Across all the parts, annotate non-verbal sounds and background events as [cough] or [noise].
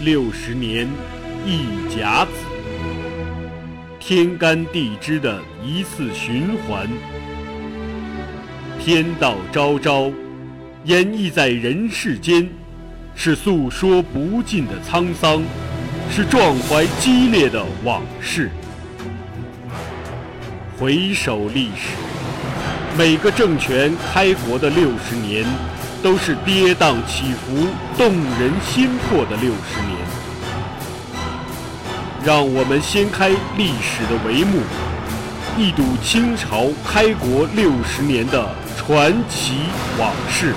六十年一甲子，天干地支的一次循环，天道昭昭，演绎在人世间，是诉说不尽的沧桑，是壮怀激烈的往事。回首历史，每个政权开国的六十年。都是跌宕起伏、动人心魄的六十年。让我们掀开历史的帷幕，一睹清朝开国六十年的传奇往事。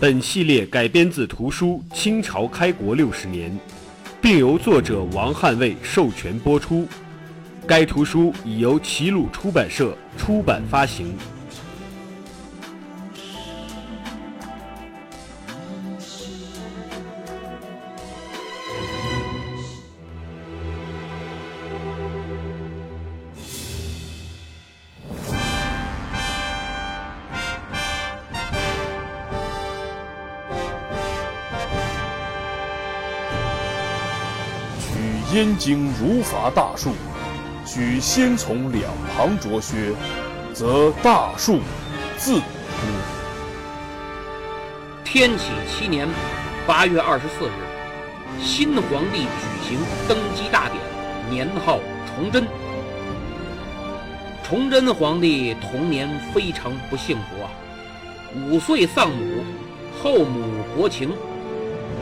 本系列改编自图书《清朝开国六十年》，并由作者王汉卫授权播出。该图书已由齐鲁出版社出版发行。燕京儒法大树，需先从两旁着靴，则大树自出。天启七年八月二十四日，新皇帝举行登基大典，年号崇祯。崇祯皇帝童年非常不幸福啊，五岁丧母，后母薄情，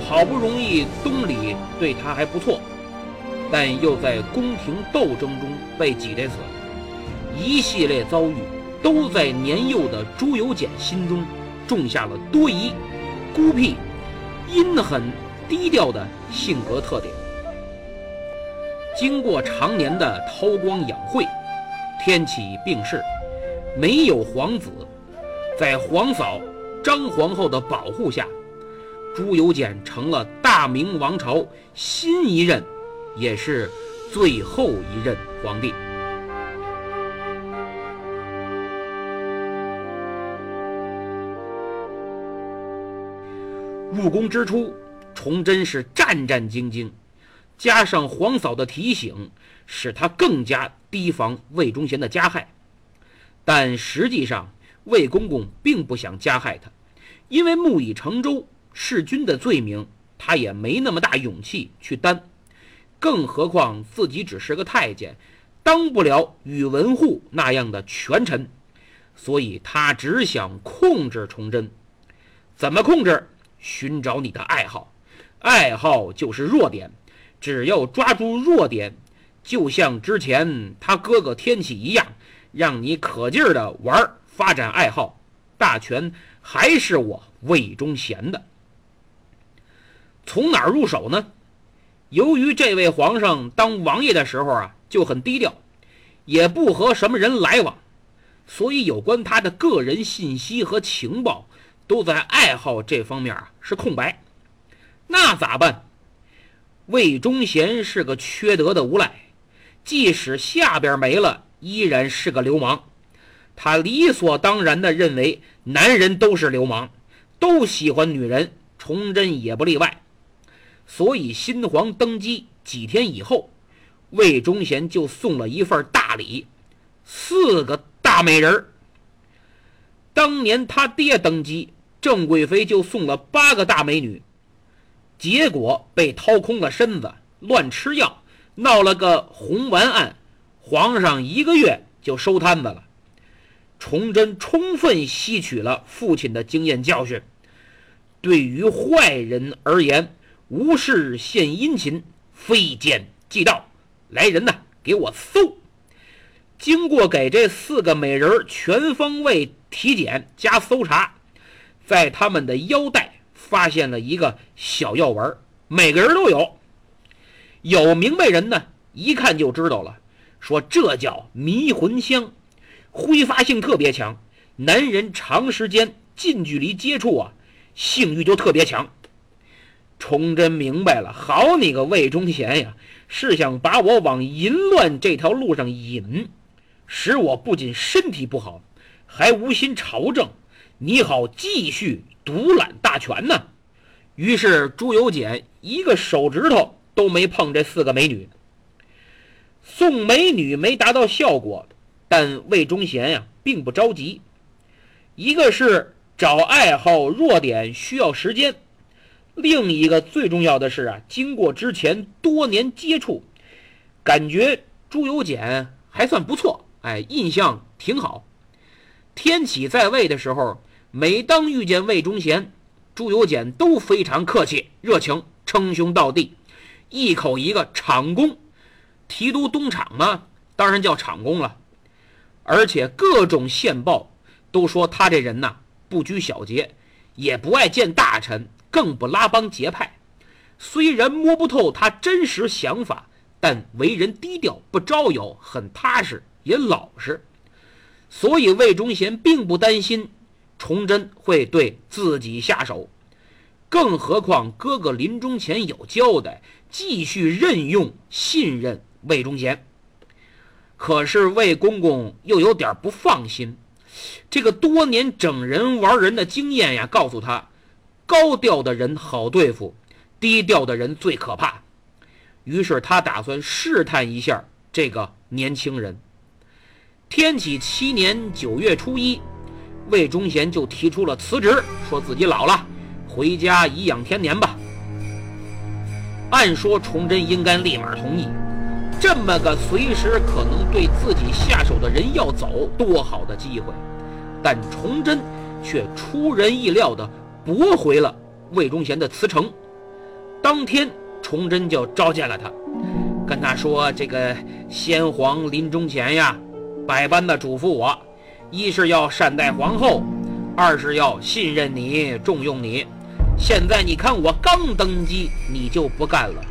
好不容易东里对他还不错。但又在宫廷斗争中被挤兑死，一系列遭遇都在年幼的朱由检心中种下了多疑、孤僻、阴狠、低调的性格特点。经过常年的韬光养晦，天启病逝，没有皇子，在皇嫂张皇后的保护下，朱由检成了大明王朝新一任。也是最后一任皇帝。入宫之初，崇祯是战战兢兢，加上皇嫂的提醒，使他更加提防魏忠贤的加害。但实际上，魏公公并不想加害他，因为木已成舟弑君的罪名，他也没那么大勇气去担。更何况自己只是个太监，当不了宇文护那样的权臣，所以他只想控制崇祯。怎么控制？寻找你的爱好，爱好就是弱点，只要抓住弱点，就像之前他哥哥天启一样，让你可劲儿的玩，发展爱好。大权还是我魏忠贤的，从哪儿入手呢？由于这位皇上当王爷的时候啊就很低调，也不和什么人来往，所以有关他的个人信息和情报都在爱好这方面啊是空白。那咋办？魏忠贤是个缺德的无赖，即使下边没了，依然是个流氓。他理所当然地认为男人都是流氓，都喜欢女人，崇祯也不例外。所以，新皇登基几天以后，魏忠贤就送了一份大礼，四个大美人。当年他爹登基，郑贵妃就送了八个大美女，结果被掏空了身子，乱吃药，闹了个红丸案，皇上一个月就收摊子了。崇祯充分吸取了父亲的经验教训，对于坏人而言。无事献殷勤，非奸即盗。来人呐，给我搜！经过给这四个美人全方位体检加搜查，在他们的腰带发现了一个小药丸，每个人都有。有明白人呢，一看就知道了，说这叫迷魂香，挥发性特别强，男人长时间近距离接触啊，性欲就特别强。崇祯明白了，好你个魏忠贤呀，是想把我往淫乱这条路上引，使我不仅身体不好，还无心朝政，你好继续独揽大权呢。于是朱由检一个手指头都没碰这四个美女。送美女没达到效果，但魏忠贤呀并不着急。一个是找爱好弱点需要时间，另一个最重要的是啊，经过之前多年接触，感觉朱由检还算不错，哎，印象挺好。天启在位的时候，每当遇见魏忠贤，朱由检都非常客气热情，称兄道弟，一口一个厂公。提督东厂嘛，当然叫厂公了。而且各种线报都说他这人呐，不拘小节，也不爱见大臣，更不拉帮结派。虽然摸不透他真实想法，但为人低调，不招摇，很踏实，也老实。所以魏忠贤并不担心崇祯会对自己下手，更何况哥哥临终前有交代，继续任用信任。魏忠贤，可是魏公公又有点不放心。这个多年整人玩人的经验呀，告诉他，高调的人好对付，低调的人最可怕。于是他打算试探一下这个年轻人。天启七年九月初一，魏忠贤就提出了辞职，说自己老了，回家颐养天年吧。按说崇祯应该立马同意。这么个随时可能对自己下手的人要走，多好的机会！但崇祯却出人意料的驳回了魏忠贤的辞呈。当天，崇祯就召见了他，跟他说：“这个先皇临终前呀，百般的嘱咐我，一是要善待皇后，二是要信任你、重用你。现在你看我刚登基，你就不干了。”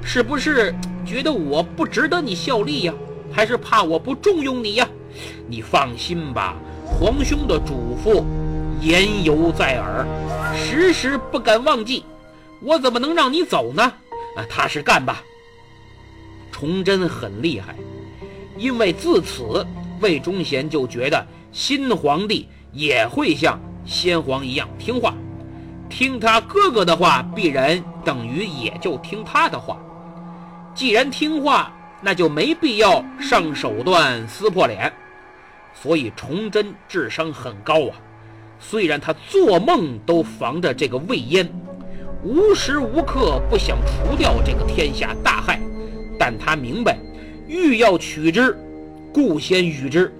是不是觉得我不值得你效力呀？还是怕我不重用你呀？你放心吧，皇兄的嘱咐言犹在耳，时时不敢忘记。我怎么能让你走呢？啊，踏实干吧。崇祯很厉害，因为自此魏忠贤就觉得新皇帝也会像先皇一样听话，听他哥哥的话，必然等于也就听他的话。既然听话，那就没必要上手段撕破脸。所以崇祯智商很高啊，虽然他做梦都防着这个魏延，无时无刻不想除掉这个天下大害，但他明白，欲要取之，故先予之。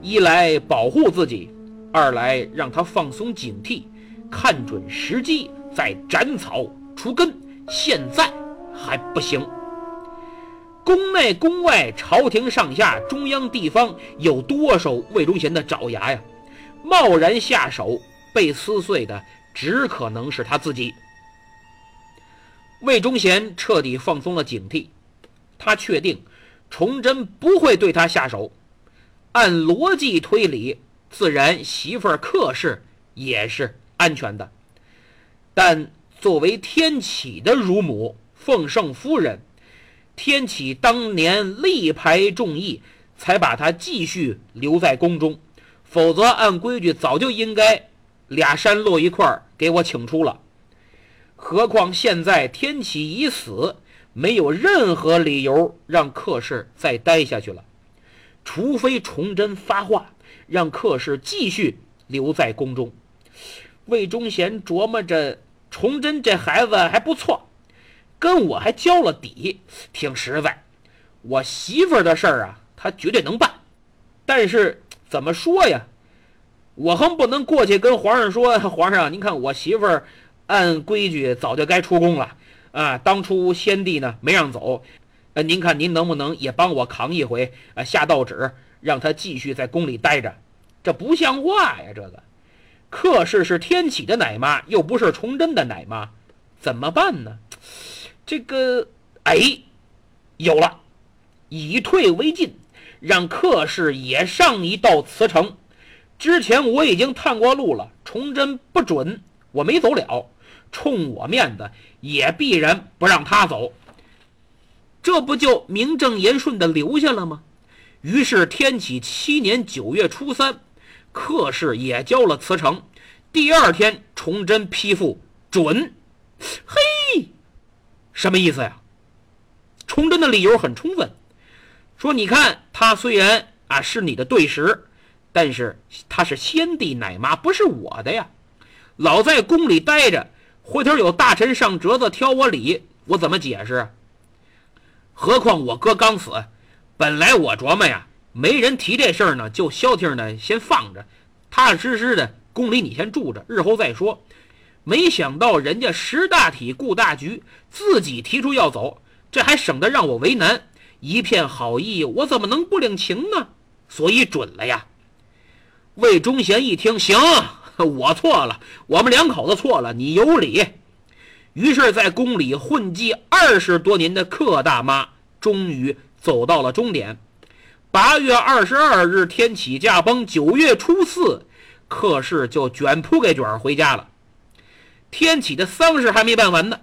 一来保护自己，二来让他放松警惕，看准时机再斩草除根。现在还不行。宫内宫外，朝廷上下，中央地方，有多少魏忠贤的爪牙呀？贸然下手，被撕碎的只可能是他自己。魏忠贤彻底放松了警惕，他确定崇祯不会对他下手。按逻辑推理，自然媳妇儿客氏也是安全的。但作为天启的乳母，奉圣夫人。天启当年力排众议，才把她继续留在宫中，否则按规矩早就应该俩山落一块儿给我请出了。何况现在天启已死，没有任何理由让客氏再待下去了，除非崇祯发话让客氏继续留在宫中。魏忠贤琢磨着，崇祯这孩子还不错。跟我还交了底，挺实在。我媳妇的事儿啊，他绝对能办。但是怎么说呀？我横不能过去跟皇上说：“ [laughs] 皇上，您看我媳妇儿按规矩早就该出宫了啊，当初先帝呢没让走。呃，您看您能不能也帮我扛一回啊？下道旨让她继续在宫里待着，这不像话呀！这个客氏是天启的奶妈，又不是崇祯的奶妈，怎么办呢？”这个哎，有了，以退为进，让客氏也上一道辞呈。之前我已经探过路了，崇祯不准，我没走了，冲我面子也必然不让他走。这不就名正言顺的留下了吗？于是天启七年九月初三，客氏也交了辞呈。第二天，崇祯批复准嘿，什么意思呀？崇祯的理由很充分，说你看他虽然啊是你的对食，但是他是先帝奶妈，不是我的呀。老在宫里待着，回头有大臣上折子挑我理，我怎么解释？何况我哥刚死，本来我琢磨呀，没人提这事儿呢，就消停的先放着，踏踏实实的宫里你先住着，日后再说。没想到人家识大体顾大局，自己提出要走，这还省得让我为难。一片好意，我怎么能不领情呢？所以准了呀。魏忠贤一听，行。[laughs] 我错了，我们两口子错了，你有理。于是，在宫里混迹二十多年的客大妈，终于走到了终点。八月二十二日，天启驾崩，九月初四，客氏就卷铺盖卷回家了。天启的丧事还没办完呢，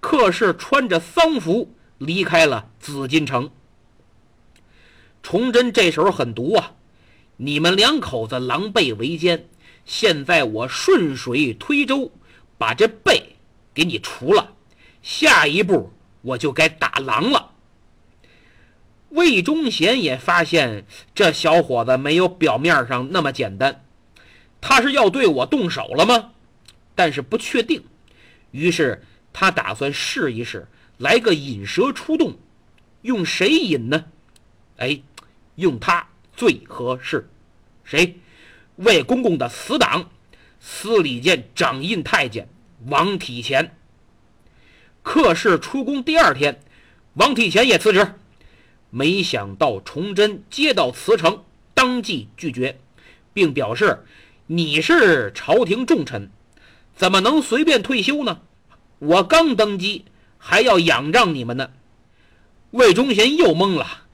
客氏穿着丧服离开了紫禁城。崇祯这时候很毒啊，你们两口子狼狈为奸。现在我顺水推舟，把这背给你除了，下一步我就该打狼了。魏忠贤也发现这小伙子没有表面上那么简单，他是要对我动手了吗？但是不确定，于是他打算试一试，来个引蛇出洞。用谁引呢？哎，用他最合适。谁？魏公公的死党，司礼监掌印太监王体乾。客氏出宫第二天，王体乾也辞职。没想到崇祯接到辞呈，当即拒绝，并表示：“你是朝廷重臣，怎么能随便退休呢？我刚登基，还要仰仗你们呢。”魏忠贤又懵了，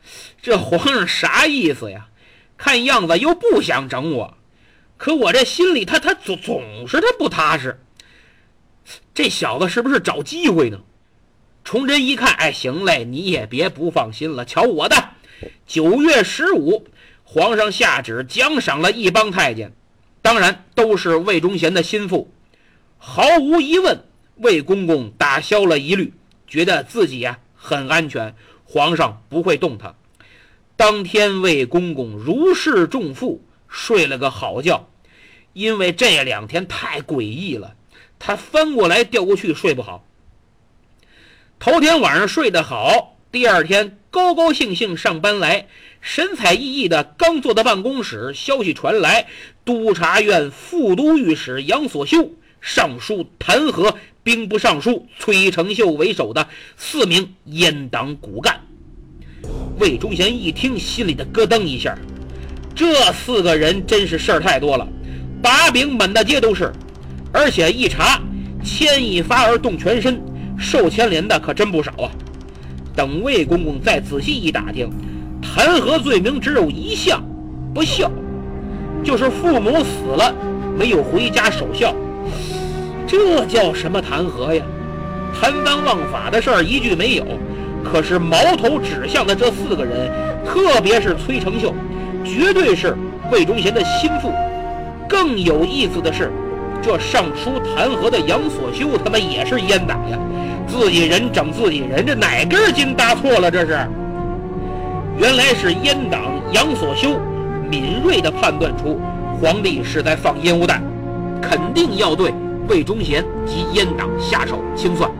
这皇上啥意思呀？看样子又不想整我。可我这心里，他他总总是他不踏实。这小子是不是找机会呢？崇祯一看，哎，行嘞，你也别不放心了。瞧我的，九月十五，皇上下旨奖赏了一帮太监，当然都是魏忠贤的心腹。毫无疑问，魏公公打消了疑虑，觉得自己呀很安全，皇上不会动他。当天，魏公公如释重负。睡了个好觉，因为这两天太诡异了，他翻过来调过去睡不好。头天晚上睡得好，第二天高高兴兴上班来，神采奕奕的。刚坐到办公室，消息传来，督察院副都御史杨所修上书弹劾兵部尚书崔成秀为首的四名阉党骨干。魏忠贤一听，心里的咯噔一下。这四个人真是事儿太多了，把柄满大街都是，而且一查，牵一发而动全身，受牵连的可真不少啊。等魏公公再仔细一打听，弹劾罪名只有一项，不孝，就是父母死了没有回家守孝。这叫什么弹劾呀？贪赃枉法的事儿一句没有，可是矛头指向的这四个人，特别是崔成秀。绝对是魏忠贤的心腹。更有意思的是，这上书弹劾的杨所修，他妈也是阉党呀！自己人整自己人，这哪根筋搭错了？这是，原来是阉党杨所修敏锐地判断出皇帝是在放烟雾弹，肯定要对魏忠贤及阉党下手清算。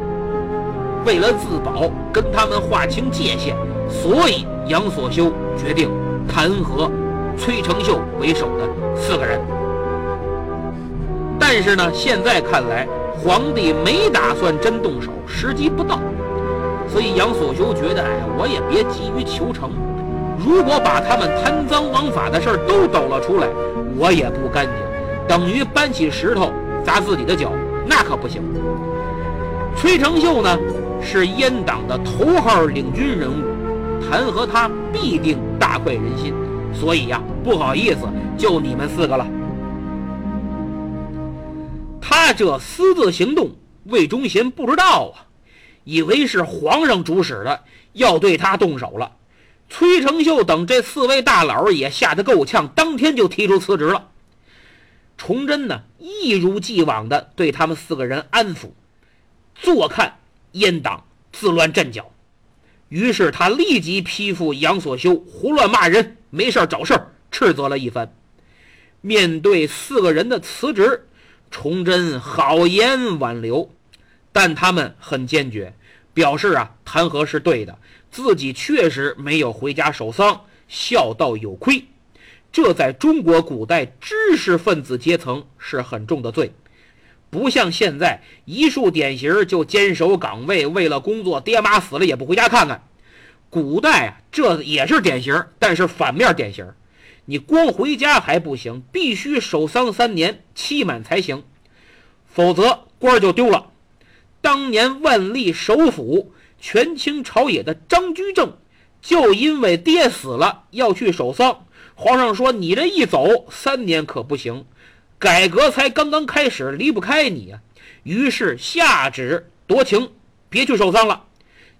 为了自保，跟他们划清界限，所以杨所修决定。弹劾崔成秀为首的四个人，但是呢，现在看来皇帝没打算真动手，时机不到，所以杨所修觉得，哎，我也别急于求成。如果把他们贪赃枉法的事儿都抖了出来，我也不干净，等于搬起石头砸自己的脚，那可不行。崔成秀呢，是阉党的头号领军人物。弹劾他必定大快人心，所以呀，不好意思，就你们四个了。他这私自行动，魏忠贤不知道啊，以为是皇上主使的，要对他动手了。崔成秀等这四位大佬也吓得够呛，当天就提出辞职了。崇祯呢，一如既往的对他们四个人安抚，坐看阉党自乱阵脚。于是他立即批复杨所修胡乱骂人，没事找事儿，斥责了一番。面对四个人的辞职，崇祯好言挽留，但他们很坚决，表示啊弹劾是对的，自己确实没有回家守丧，孝道有亏。这在中国古代知识分子阶层是很重的罪，不像现在一树典型就坚守岗位，为了工作爹妈死了也不回家看看。古代啊，这也是典型，但是反面典型。你光回家还不行，必须守丧三年，期满才行，否则官就丢了。当年万历首辅、权倾朝野的张居正，就因为爹死了要去守丧。皇上说：“你这一走三年可不行，改革才刚刚开始，离不开你呀。”于是下旨夺情，别去守丧了，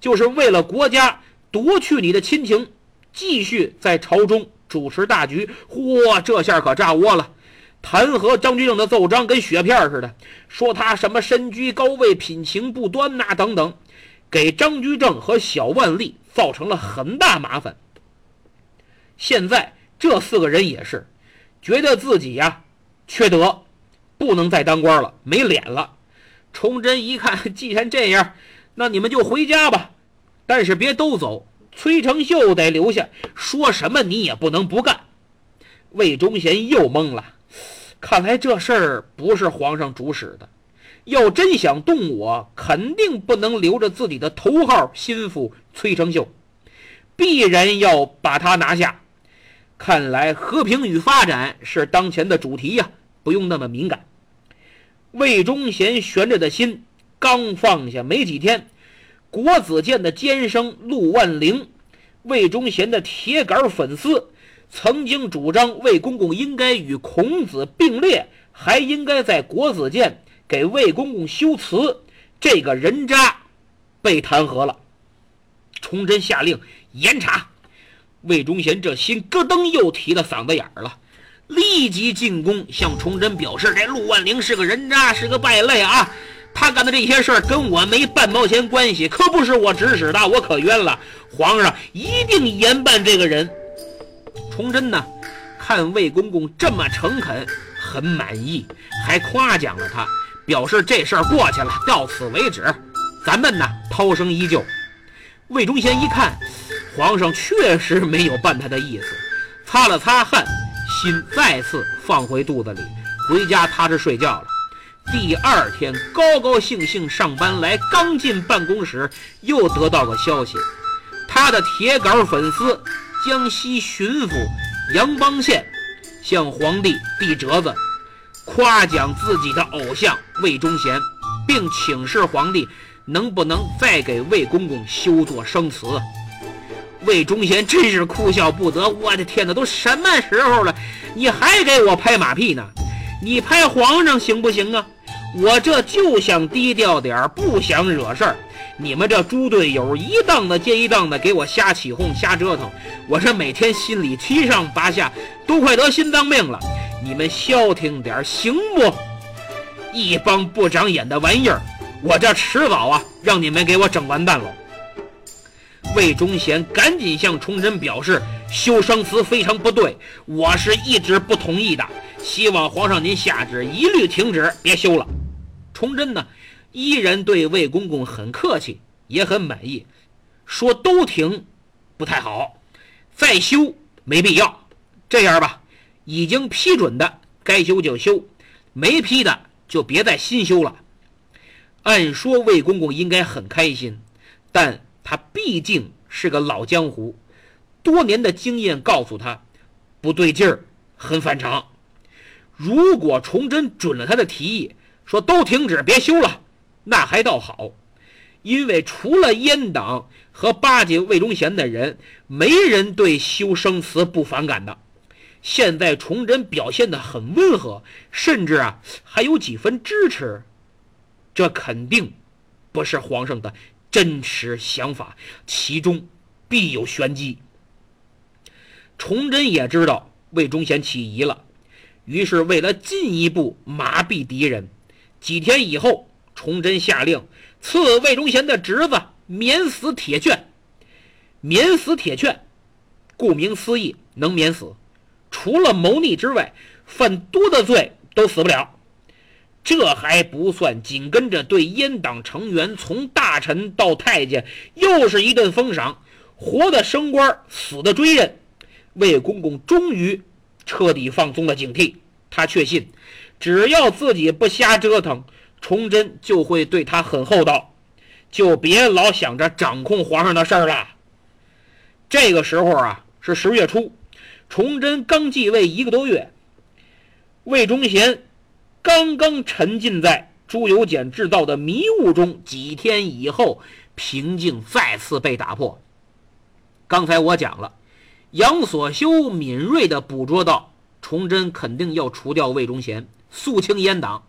就是为了国家夺去你的亲情，继续在朝中主持大局。嚯，这下可炸窝了！弹劾张居正的奏章跟雪片似的，说他什么身居高位，品行不端呐等等，给张居正和小万历造成了很大麻烦。现在。这四个人也是，觉得自己呀缺德，不能再当官了，没脸了。崇祯一看，[laughs] 既然这样，那你们就回家吧，但是别都走，崔成秀得留下，说什么你也不能不干。魏忠贤又懵了，看来这事儿不是皇上主使的，要真想动我，肯定不能留着自己的头号心腹崔成秀，必然要把他拿下。看来和平与发展是当前的主题呀，不用那么敏感。魏忠贤悬着的心刚放下没几天，国子监的监生陆万龄，魏忠贤的铁杆粉丝，曾经主张魏公公应该与孔子并列，还应该在国子监给魏公公修祠。这个人渣被弹劾了，崇祯下令严查。魏忠贤这心咯噔又提到嗓子眼儿了，立即进宫向崇祯表示：“这陆万龄是个人渣，是个败类啊！他干的这些事儿跟我没半毛钱关系，可不是我指使的，我可冤了！皇上一定严办这个人。”崇祯呢，看魏公公这么诚恳，很满意，还夸奖了他，表示这事儿过去了，到此为止，咱们呢涛声依旧。魏忠贤一看。皇上确实没有办他的意思，擦了擦汗，心再次放回肚子里，回家踏实睡觉了。第二天高高兴兴上班来，刚进办公室，又得到个消息，他的铁杆粉丝江西巡抚杨邦宪向皇帝递折子，夸奖自己的偶像魏忠贤，并请示皇帝能不能再给魏公公修座生祠。魏忠贤真是哭笑不得，我的天哪，都什么时候了，你还给我拍马屁呢？你拍皇上行不行啊？我这就想低调点不想惹事儿。你们这猪队友一档子接一档子给我瞎起哄、瞎折腾，我这每天心里七上八下，都快得心脏病了。你们消停点行不？一帮不长眼的玩意儿，我这迟早啊，让你们给我整完蛋了。魏忠贤赶紧向崇祯表示，修生祠非常不对，我是一直不同意的，希望皇上您下旨一律停止，别修了。崇祯呢，依然对魏公公很客气，也很满意，说都停不太好，再修没必要。这样吧，已经批准的该修就修，没批的就别再新修了。按说魏公公应该很开心，但。他毕竟是个老江湖，多年的经验告诉他不对劲儿，很反常。如果崇祯准了他的提议，说都停止，别修了，那还倒好，因为除了阉党和巴结魏忠贤的人，没人对修生祠不反感的。现在崇祯表现得很温和，甚至啊还有几分支持，这肯定不是皇上的。真实想法，其中必有玄机。崇祯也知道魏忠贤起疑了，于是为了进一步麻痹敌人，几天以后，崇祯下令赐魏忠贤的侄子免死铁券。免死铁券，顾名思义，能免死。除了谋逆之外，犯多的罪都死不了。这还不算，紧跟着对阉党成员从大臣到太监又是一顿封赏，活的升官，死的追认。魏公公终于彻底放松了警惕，他确信，只要自己不瞎折腾，崇祯就会对他很厚道，就别老想着掌控皇上的事儿了。这个时候啊，是十月初，崇祯刚继位一个多月，魏忠贤刚刚沉浸在朱由检制造的迷雾中，几天以后，平静再次被打破。刚才我讲了，杨所修敏锐地捕捉到崇祯肯定要除掉魏忠贤，肃清阉党，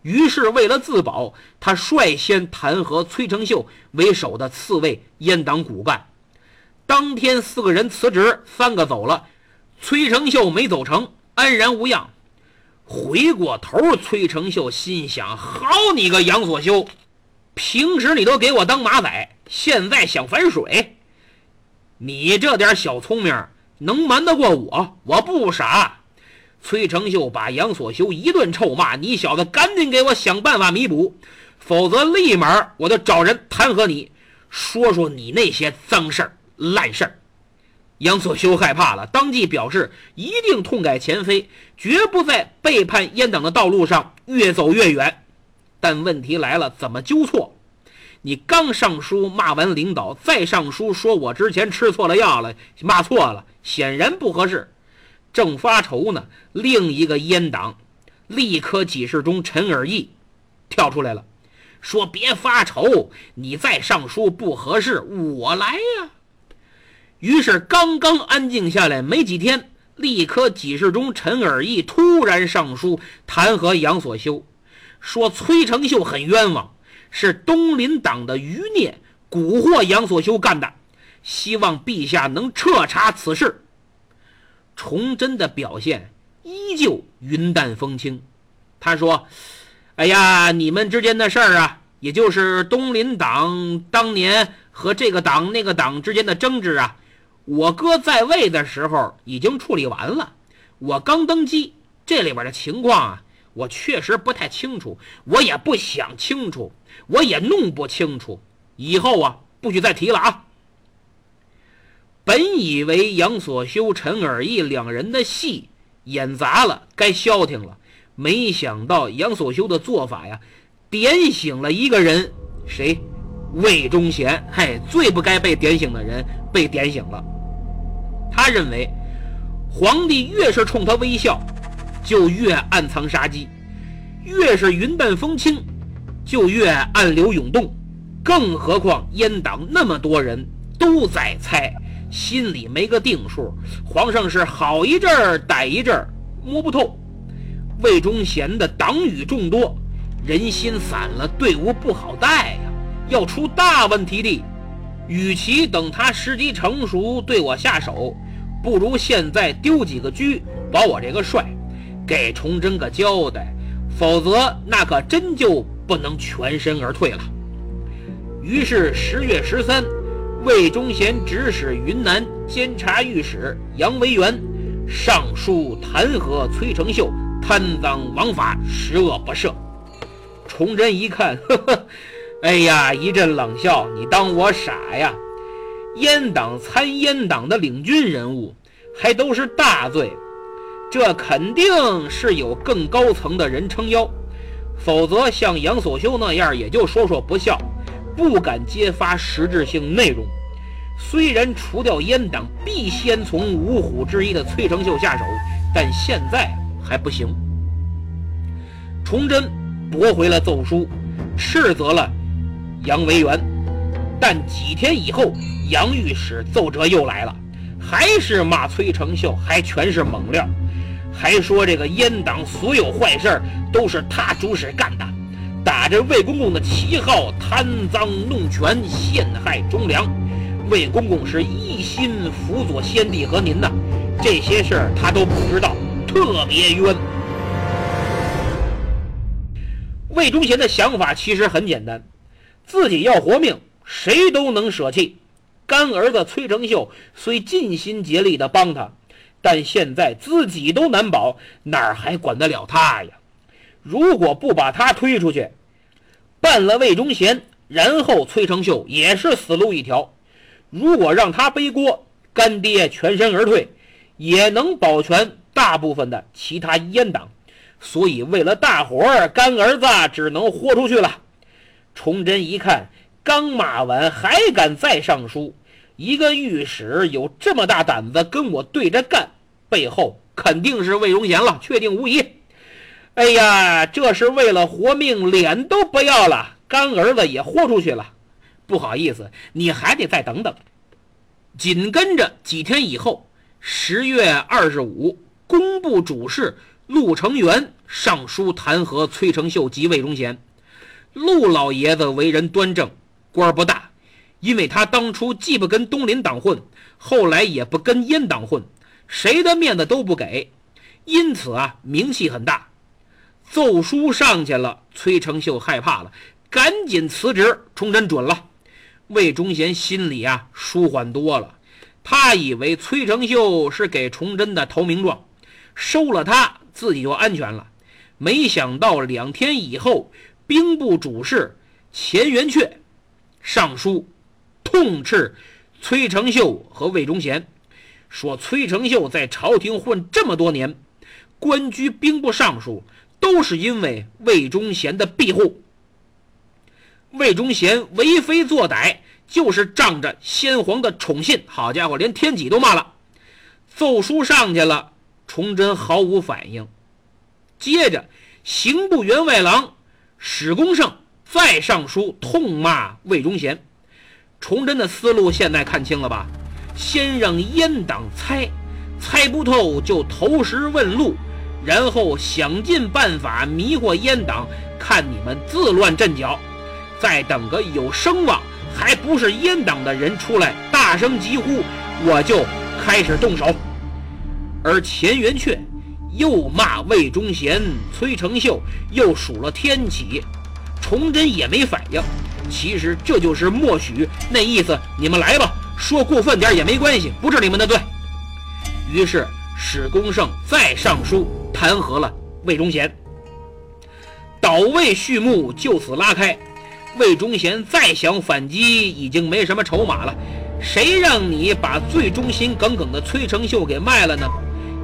于是为了自保，他率先弹劾崔成秀为首的刺猬阉党骨干。当天四个人辞职，三个走了，崔成秀没走成，安然无恙。回过头，崔成秀心想：好你个杨所修，平时你都给我当马仔，现在想反水？你这点小聪明能瞒得过我？我不傻。崔成秀把杨所修一顿臭骂：“你小子赶紧给我想办法弥补，否则立马我就找人弹劾你，说说你那些脏事儿。”烂事儿，杨所修害怕了，当即表示一定痛改前非，绝不在背叛阉党的道路上越走越远。但问题来了，怎么纠错？你刚上书骂完领导，再上书说我之前吃错了药了，骂错了，显然不合适。正发愁呢，另一个阉党立科给事中陈尔义跳出来了，说别发愁，你再上书不合适，我来呀。于是，刚刚安静下来没几天，立科给事中陈尔义突然上书弹劾杨所修，说崔成秀很冤枉，是东林党的余孽蛊惑杨所修干的，希望陛下能彻查此事。崇祯的表现依旧云淡风轻，他说：“哎呀，你们之间的事儿啊，也就是东林党当年和这个党那个党之间的争执啊。”我哥在位的时候已经处理完了，我刚登基，这里边的情况啊，我确实不太清楚，我也不想清楚，我也弄不清楚，以后啊，不许再提了啊。本以为杨所修、陈尔义两人的戏演砸了，该消停了，没想到杨所修的做法呀，点醒了一个人，谁？魏忠贤。嘿，最不该被点醒的人被点醒了。他认为，皇帝越是冲他微笑，就越暗藏杀机；越是云淡风轻，就越暗流涌动。更何况阉党那么多人都在猜，心里没个定数。皇上是好一阵儿歹一阵儿，摸不透。魏忠贤的党羽众多，人心散了，队伍不好带呀，要出大问题的。与其等他时机成熟对我下手，不如现在丢几个车保我这个帅，给崇祯个交代，否则那可真就不能全身而退了。于是十月十三，魏忠贤指使云南监察御史杨维元上书弹劾崔成秀贪赃枉法，十恶不赦。崇祯一看，呵呵。哎呀，一阵冷笑，你当我傻呀？阉党参阉党的领军人物，还都是大罪，这肯定是有更高层的人撑腰，否则像杨所修那样，也就说说不笑，不敢揭发实质性内容。虽然除掉阉党必先从五虎之一的崔成秀下手，但现在还不行。崇祯驳回了奏书，斥责了。杨维元，但几天以后，杨御史奏折又来了，还是骂崔成秀，还全是猛料，还说这个阉党所有坏事都是他主使干的，打着魏公公的旗号贪赃弄权，陷害忠良，魏公公是一心辅佐先帝和您呐，这些事儿他都不知道，特别冤。魏忠贤的想法其实很简单。自己要活命，谁都能舍弃。干儿子崔成秀虽尽心竭力的帮他，但现在自己都难保，哪儿还管得了他呀？如果不把他推出去，办了魏忠贤，然后崔成秀也是死路一条。如果让他背锅，干爹全身而退，也能保全大部分的其他阉党。所以为了大伙儿，干儿子只能豁出去了。崇祯一看，刚骂完还敢再上书，一个御史有这么大胆子跟我对着干，背后肯定是魏忠贤了，确定无疑。哎呀，这是为了活命，脸都不要了，干儿子也豁出去了。不好意思，你还得再等等。紧跟着几天以后，十月二十五，工部主事陆承元上书弹劾崔成秀及魏忠贤。陆老爷子为人端正，官不大，因为他当初既不跟东林党混，后来也不跟阉党混，谁的面子都不给，因此啊，名气很大。奏书上去了，崔成秀害怕了，赶紧辞职。崇祯准了，魏忠贤心里啊舒缓多了。他以为崔成秀是给崇祯的投名状，收了他自己就安全了。没想到两天以后。兵部主事钱元阙上书痛斥崔成秀和魏忠贤，说崔成秀在朝廷混这么多年，官居兵部尚书，都是因为魏忠贤的庇护。魏忠贤为非作歹，就是仗着先皇的宠信。好家伙，连天启都骂了。奏书上去了，崇祯毫无反应。接着，刑部员外郎。史公胜再上书痛骂魏忠贤，崇祯的思路现在看清了吧？先让阉党猜，猜不透就投石问路，然后想尽办法迷惑阉党，看你们自乱阵脚。再等个有声望还不是阉党的人出来大声疾呼，我就开始动手。而钱元阙。又骂魏忠贤、崔成秀，又数了天启，崇祯也没反应。其实这就是默许，那意思你们来吧，说过分点也没关系，不治你们的罪。于是史公胜再上书弹劾了魏忠贤，倒魏序幕就此拉开。魏忠贤再想反击，已经没什么筹码了。谁让你把最忠心耿耿的崔成秀给卖了呢？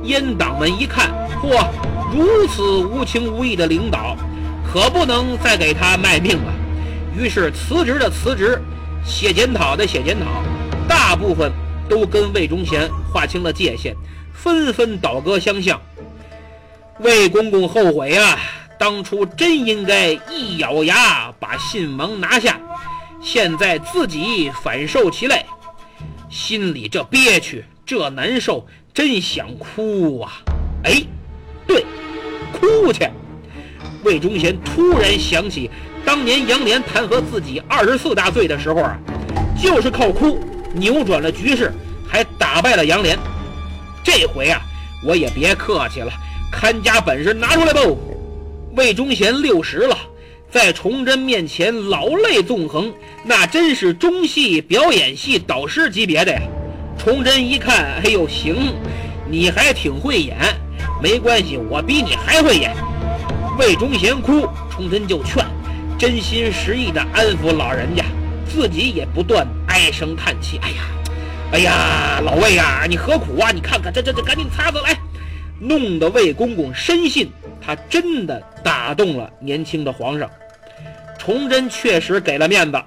阉党们一看，嚯，如此无情无义的领导，可不能再给他卖命了。于是辞职的辞职，写检讨的写检讨，大部分都跟魏忠贤划清了界限，纷纷倒戈相向。魏公公后悔啊，当初真应该一咬牙把信王拿下，现在自己反受其累，心里这憋屈，这难受。真想哭啊！哎，对，哭去。魏忠贤突然想起，当年杨涟弹劾自己二十四大罪的时候啊，就是靠哭扭转了局势，还打败了杨涟。这回啊，我也别客气了，看家本事拿出来吧。魏忠贤六十了，在崇祯面前老泪纵横，那真是中戏表演系导师级别的呀。崇祯一看，哎呦，行，你还挺会演，没关系，我比你还会演。魏忠贤哭，崇祯就劝，真心实意的安抚老人家，自己也不断唉声叹气。哎呀，哎呀，老魏呀，你何苦啊？你看看这这这，赶紧擦擦来，弄得魏公公深信他真的打动了年轻的皇上。崇祯确实给了面子，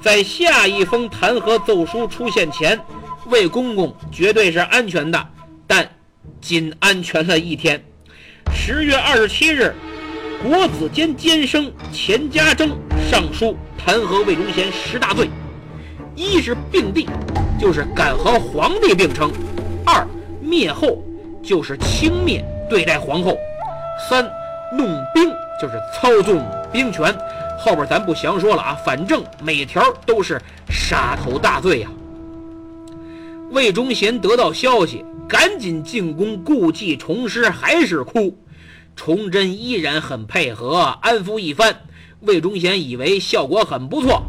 在下一封弹劾奏书出现前。魏公公绝对是安全的，但仅安全了一天。十月二十七日，国子监监生钱家征上书弹劾魏忠贤十大罪：一是并帝，就是敢和皇帝并称；二灭后，就是轻蔑对待皇后；三弄兵，就是操纵兵权。后边咱不详说了啊，反正每条都是杀头大罪呀。魏忠贤得到消息，赶紧进宫，故技重施，还是哭。崇祯依然很配合，安抚一番。魏忠贤以为效果很不错，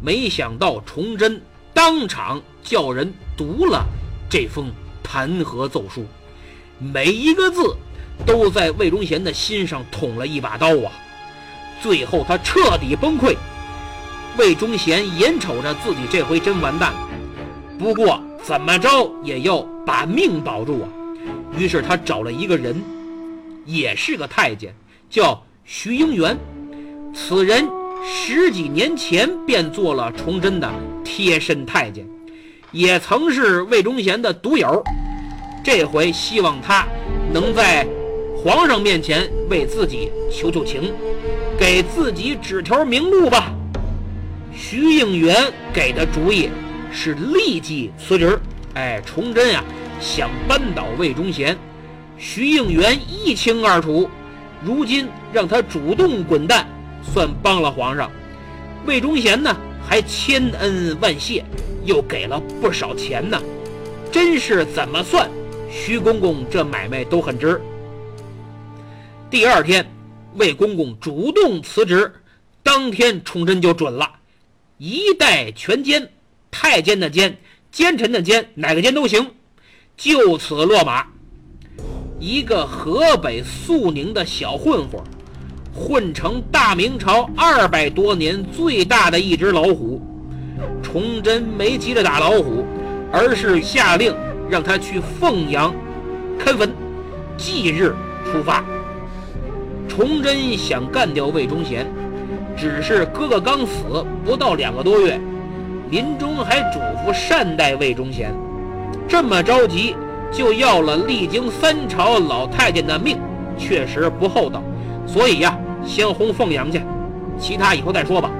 没想到崇祯当场叫人读了这封弹劾奏书，每一个字都在魏忠贤的心上捅了一把刀啊！最后他彻底崩溃。魏忠贤眼瞅着自己这回真完蛋了，不过怎么着也要把命保住啊！于是他找了一个人，也是个太监，叫徐英元。此人十几年前便做了崇祯的贴身太监，也曾是魏忠贤的毒友。这回希望他能在皇上面前为自己求求情，给自己指条明路吧。徐应元给的主意是立即辞职。哎，崇祯呀，想扳倒魏忠贤，徐应元一清二楚。如今让他主动滚蛋。算帮了皇上，魏忠贤呢还千恩万谢，又给了不少钱呢，真是怎么算，徐公公这买卖都很值。第二天，魏公公主动辞职，当天崇祯就准了，一代全监，太监的监，奸臣的奸，哪个奸都行，就此落马。一个河北肃宁的小混混。混成大明朝二百多年最大的一只老虎，崇祯没急着打老虎，而是下令让他去凤阳看坟，即日出发。崇祯想干掉魏忠贤，只是哥哥刚死不到两个多月，临终还嘱咐善待魏忠贤，这么着急就要了历经三朝老太监的命，确实不厚道。所以呀，先轰凤阳去，其他以后再说吧。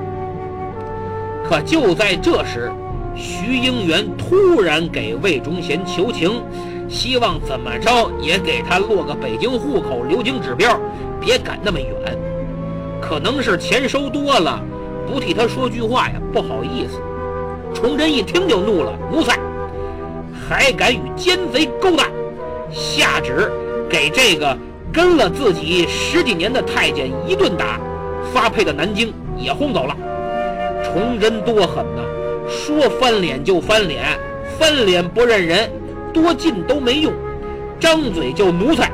可就在这时，徐英元突然给魏忠贤求情，希望怎么着也给他落个北京户口、留京指标，别赶那么远。可能是钱收多了，不替他说句话呀，不好意思。崇祯一听就怒了：“奴才，还敢与奸贼勾搭？下旨给这个。”跟了自己十几年的太监一顿打，发配到南京也轰走了。崇祯多狠呐！说翻脸就翻脸，翻脸不认人，多近都没用，张嘴就奴才。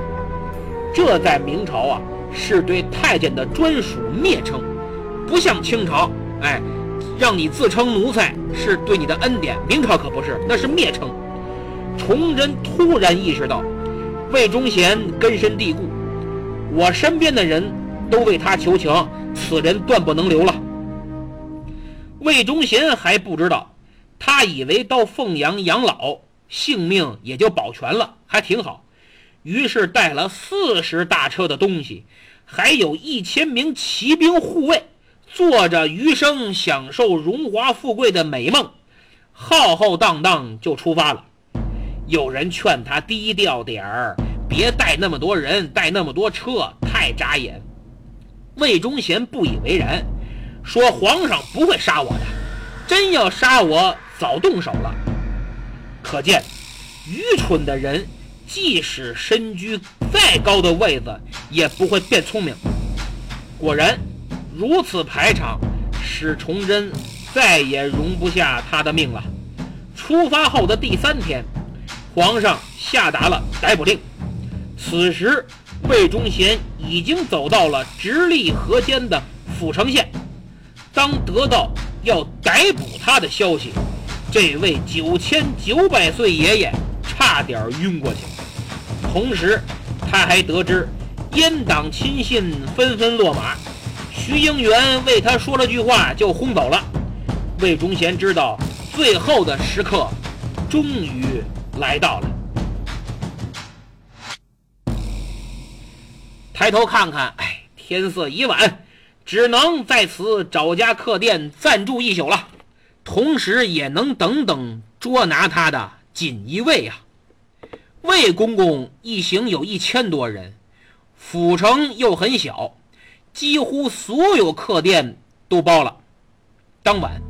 这在明朝啊，是对太监的专属蔑称，不像清朝，哎，让你自称奴才是对你的恩典。明朝可不是，那是蔑称。崇祯突然意识到。魏忠贤根深蒂固，我身边的人都为他求情，此人断不能留了。魏忠贤还不知道，他以为到凤阳养老，性命也就保全了，还挺好。于是带了四十大车的东西，还有一千名骑兵护卫，坐着余生享受荣华富贵的美梦，浩浩荡荡就出发了。有人劝他低调点儿，别带那么多人，带那么多车，太扎眼。魏忠贤不以为然，说：“皇上不会杀我的，真要杀我，早动手了。”可见，愚蠢的人，即使身居再高的位子，也不会变聪明。果然，如此排场，使崇祯再也容不下他的命了。出发后的第三天。皇上下达了逮捕令。此时，魏忠贤已经走到了直隶河间的阜城县。当得到要逮捕他的消息，这位九千九百岁爷爷差点晕过去。同时，他还得知阉党亲信纷纷落马，徐应元为他说了句话就轰走了。魏忠贤知道最后的时刻终于。来到了，抬头看看，哎，天色已晚，只能在此找家客店暂住一宿了，同时也能等等捉拿他的锦衣卫啊。魏公公一行有一千多人，府城又很小，几乎所有客店都包了。当晚，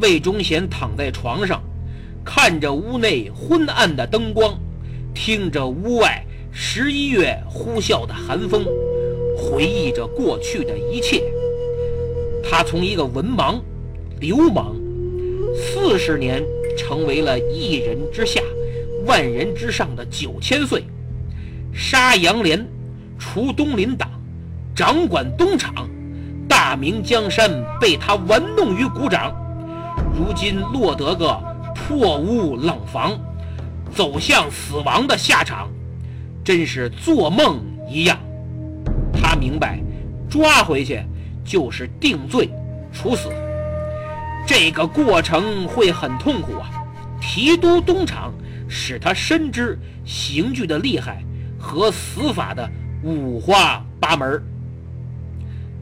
魏忠贤躺在床上。看着屋内昏暗的灯光，听着屋外十一月呼啸的寒风，回忆着过去的一切。他从一个文盲、流氓，四十年成为了一人之下、万人之上的九千岁，杀杨连，除东林党，掌管东厂，大明江山被他玩弄于股掌，如今落得个破屋冷房，走向死亡的下场，真是做梦一样。他明白，抓回去就是定罪、处死，这个过程会很痛苦啊。提督东厂使他深知刑具的厉害和死法的五花八门，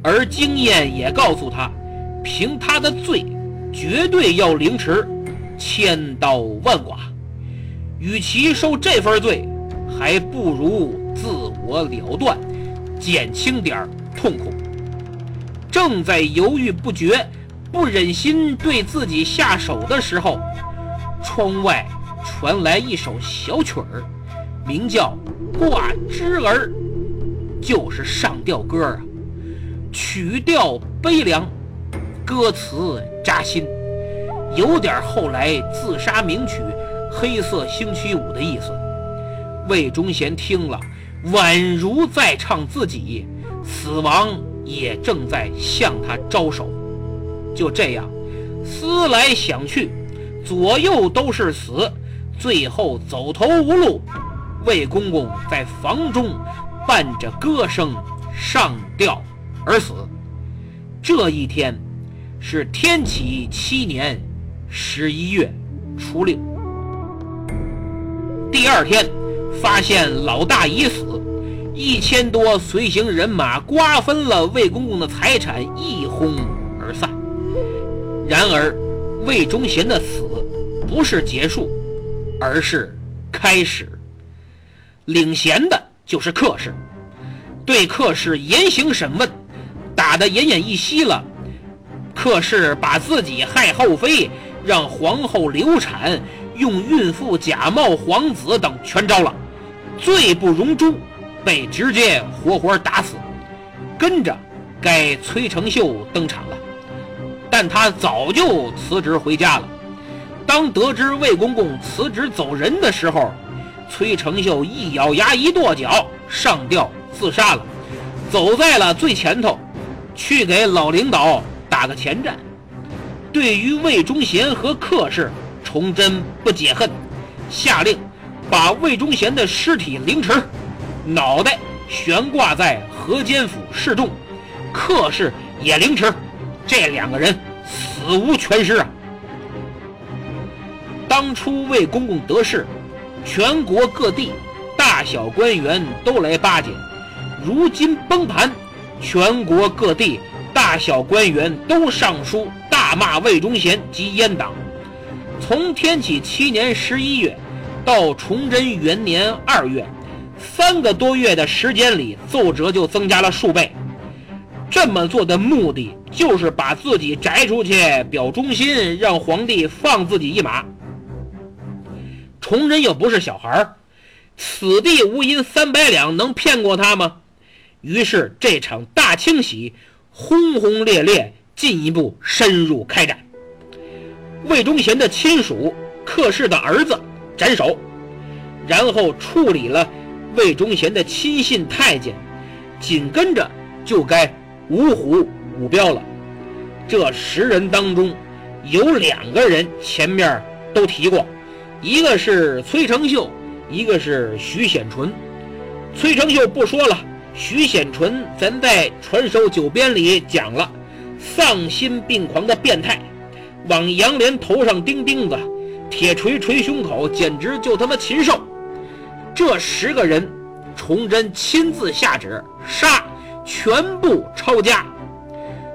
而经验也告诉他，凭他的罪，绝对要凌迟，千刀万剐。与其受这份罪，还不如自我了断。减轻点痛苦。正在犹豫不决、不忍心对自己下手的时候，窗外传来一首小曲儿，名叫《挂枝儿》，就是上吊歌啊。曲调悲凉，歌词扎心，有点后来自杀名曲《黑色星期五》的意思。魏忠贤听了。宛如在唱自己，死亡也正在向他招手。就这样，思来想去，左右都是死，最后走投无路。魏公公在房中伴着歌声上吊而死。这一天是天启七年十一月初六。第二天。发现老大已死，一千多随行人马瓜分了魏公公的财产，一哄而散。然而，魏忠贤的死不是结束，而是开始。领衔的就是客氏，对客氏严刑审问，打得奄奄一息了。客氏把自己害后妃，让皇后流产，用孕妇假冒皇子等全招了。罪不容诛，被直接活活打死。跟着，该崔成秀登场了，但他早就辞职回家了。当得知魏公公辞职走人的时候，崔成秀一咬牙一跺脚，上吊自杀了，走在了最前头，去给老领导打个前站。对于魏忠贤和客氏，崇祯不解恨，下令。把魏忠贤的尸体凌迟，脑袋悬挂在河间府示众，客氏也凌迟，这两个人死无全尸啊！当初魏公公得势，全国各地大小官员都来巴结，如今崩盘，全国各地大小官员都上书大骂魏忠贤及阉党。从天启七年十一月。到崇祯元年二月，三个多月的时间里，奏折就增加了数倍。这么做的目的就是把自己摘出去表忠心，让皇帝放自己一马。崇祯又不是小孩儿，此地无银三百两，能骗过他吗？于是这场大清洗轰轰烈烈，进一步深入开展。魏忠贤的亲属客氏的儿子。斩首，然后处理了魏忠贤的亲信太监，紧跟着就该五虎五彪了。这十人当中，有两个人前面都提过，一个是崔成秀，一个是徐显纯。崔成秀不说了，徐显纯咱在传授九编里讲了，丧心病狂的变态，往杨连头上钉钉子。铁锤锤胸口，简直就他妈禽兽！这十个人，崇祯亲自下旨杀，全部抄家。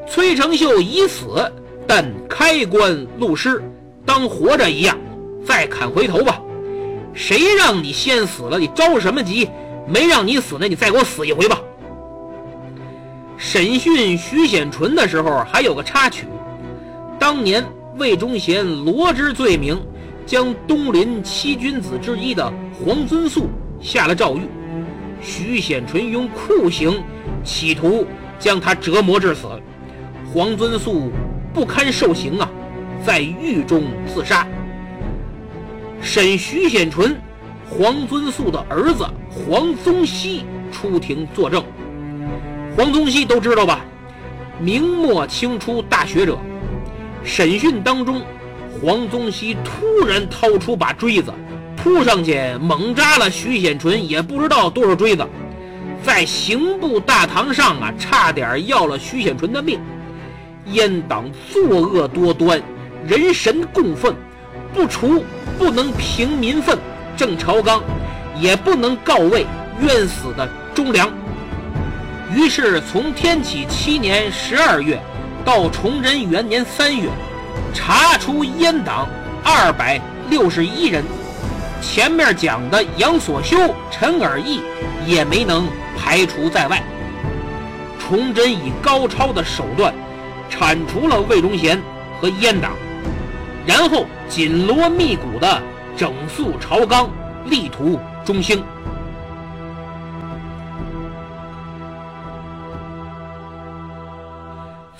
崔成秀已死，但开棺录尸，当活着一样，再砍回头吧。谁让你先死了？你着什么急？没让你死呢，你再给我死一回吧。审讯徐显纯的时候，还有个插曲，当年魏忠贤罗织罪名。将东林七君子之一的黄遵素下了诏狱，徐显纯用酷刑企图将他折磨致死。黄遵素不堪受刑啊，在狱中自杀。审徐显纯、黄遵素的儿子黄宗羲出庭作证。黄宗羲都知道吧？明末清初大学者。审讯当中，黄宗羲突然掏出把锥子，扑上去猛扎了徐显纯，也不知道多少锥子，在刑部大堂上啊，差点要了徐显纯的命。阉党作恶多端，人神共愤，不除不能平民愤。郑朝纲也不能告慰冤死的忠良。于是从天启七年十二月。到崇祯元年三月，查出阉党二百六十一人，前面讲的杨所修、陈尔义也没能排除在外。崇祯以高超的手段铲除了魏忠贤和阉党，然后紧锣密鼓地整肃朝纲，力图中兴。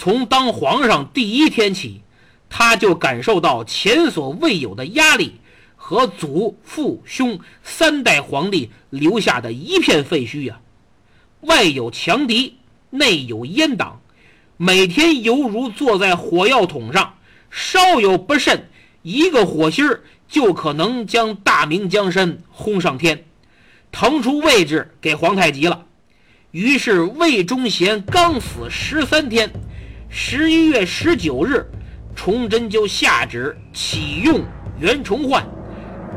从当皇上第一天起，他就感受到前所未有的压力和祖父兄三代皇帝留下的一片废墟呀。外有强敌，内有阉党，每天犹如坐在火药桶上，稍有不慎，一个火星儿就可能将大明江山轰上天，腾出位置给皇太极了。于是魏忠贤刚死十三天。十一月十九日，崇祯就下旨启用袁崇焕，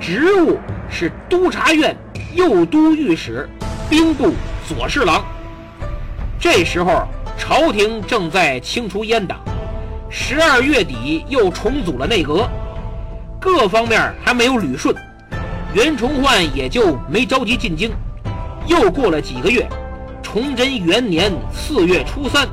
职务是督察院右都御史、兵部左侍郎。这时候，朝廷正在清除阉党，十二月底又重组了内阁，各方面还没有捋顺，袁崇焕也就没着急进京。又过了几个月，崇祯元年四月初三。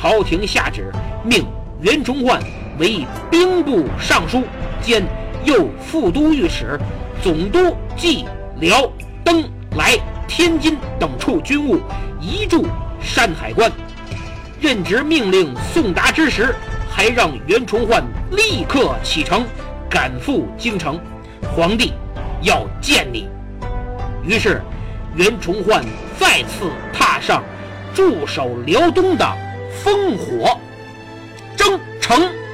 朝廷下旨，命袁崇焕为兵部尚书兼右副都御史、总督蓟辽登莱天津等处军务，移驻山海关。任职命令送达之时，还让袁崇焕立刻启程，赶赴京城。皇帝要见你。于是，袁崇焕再次踏上驻守辽东的。烽火征程。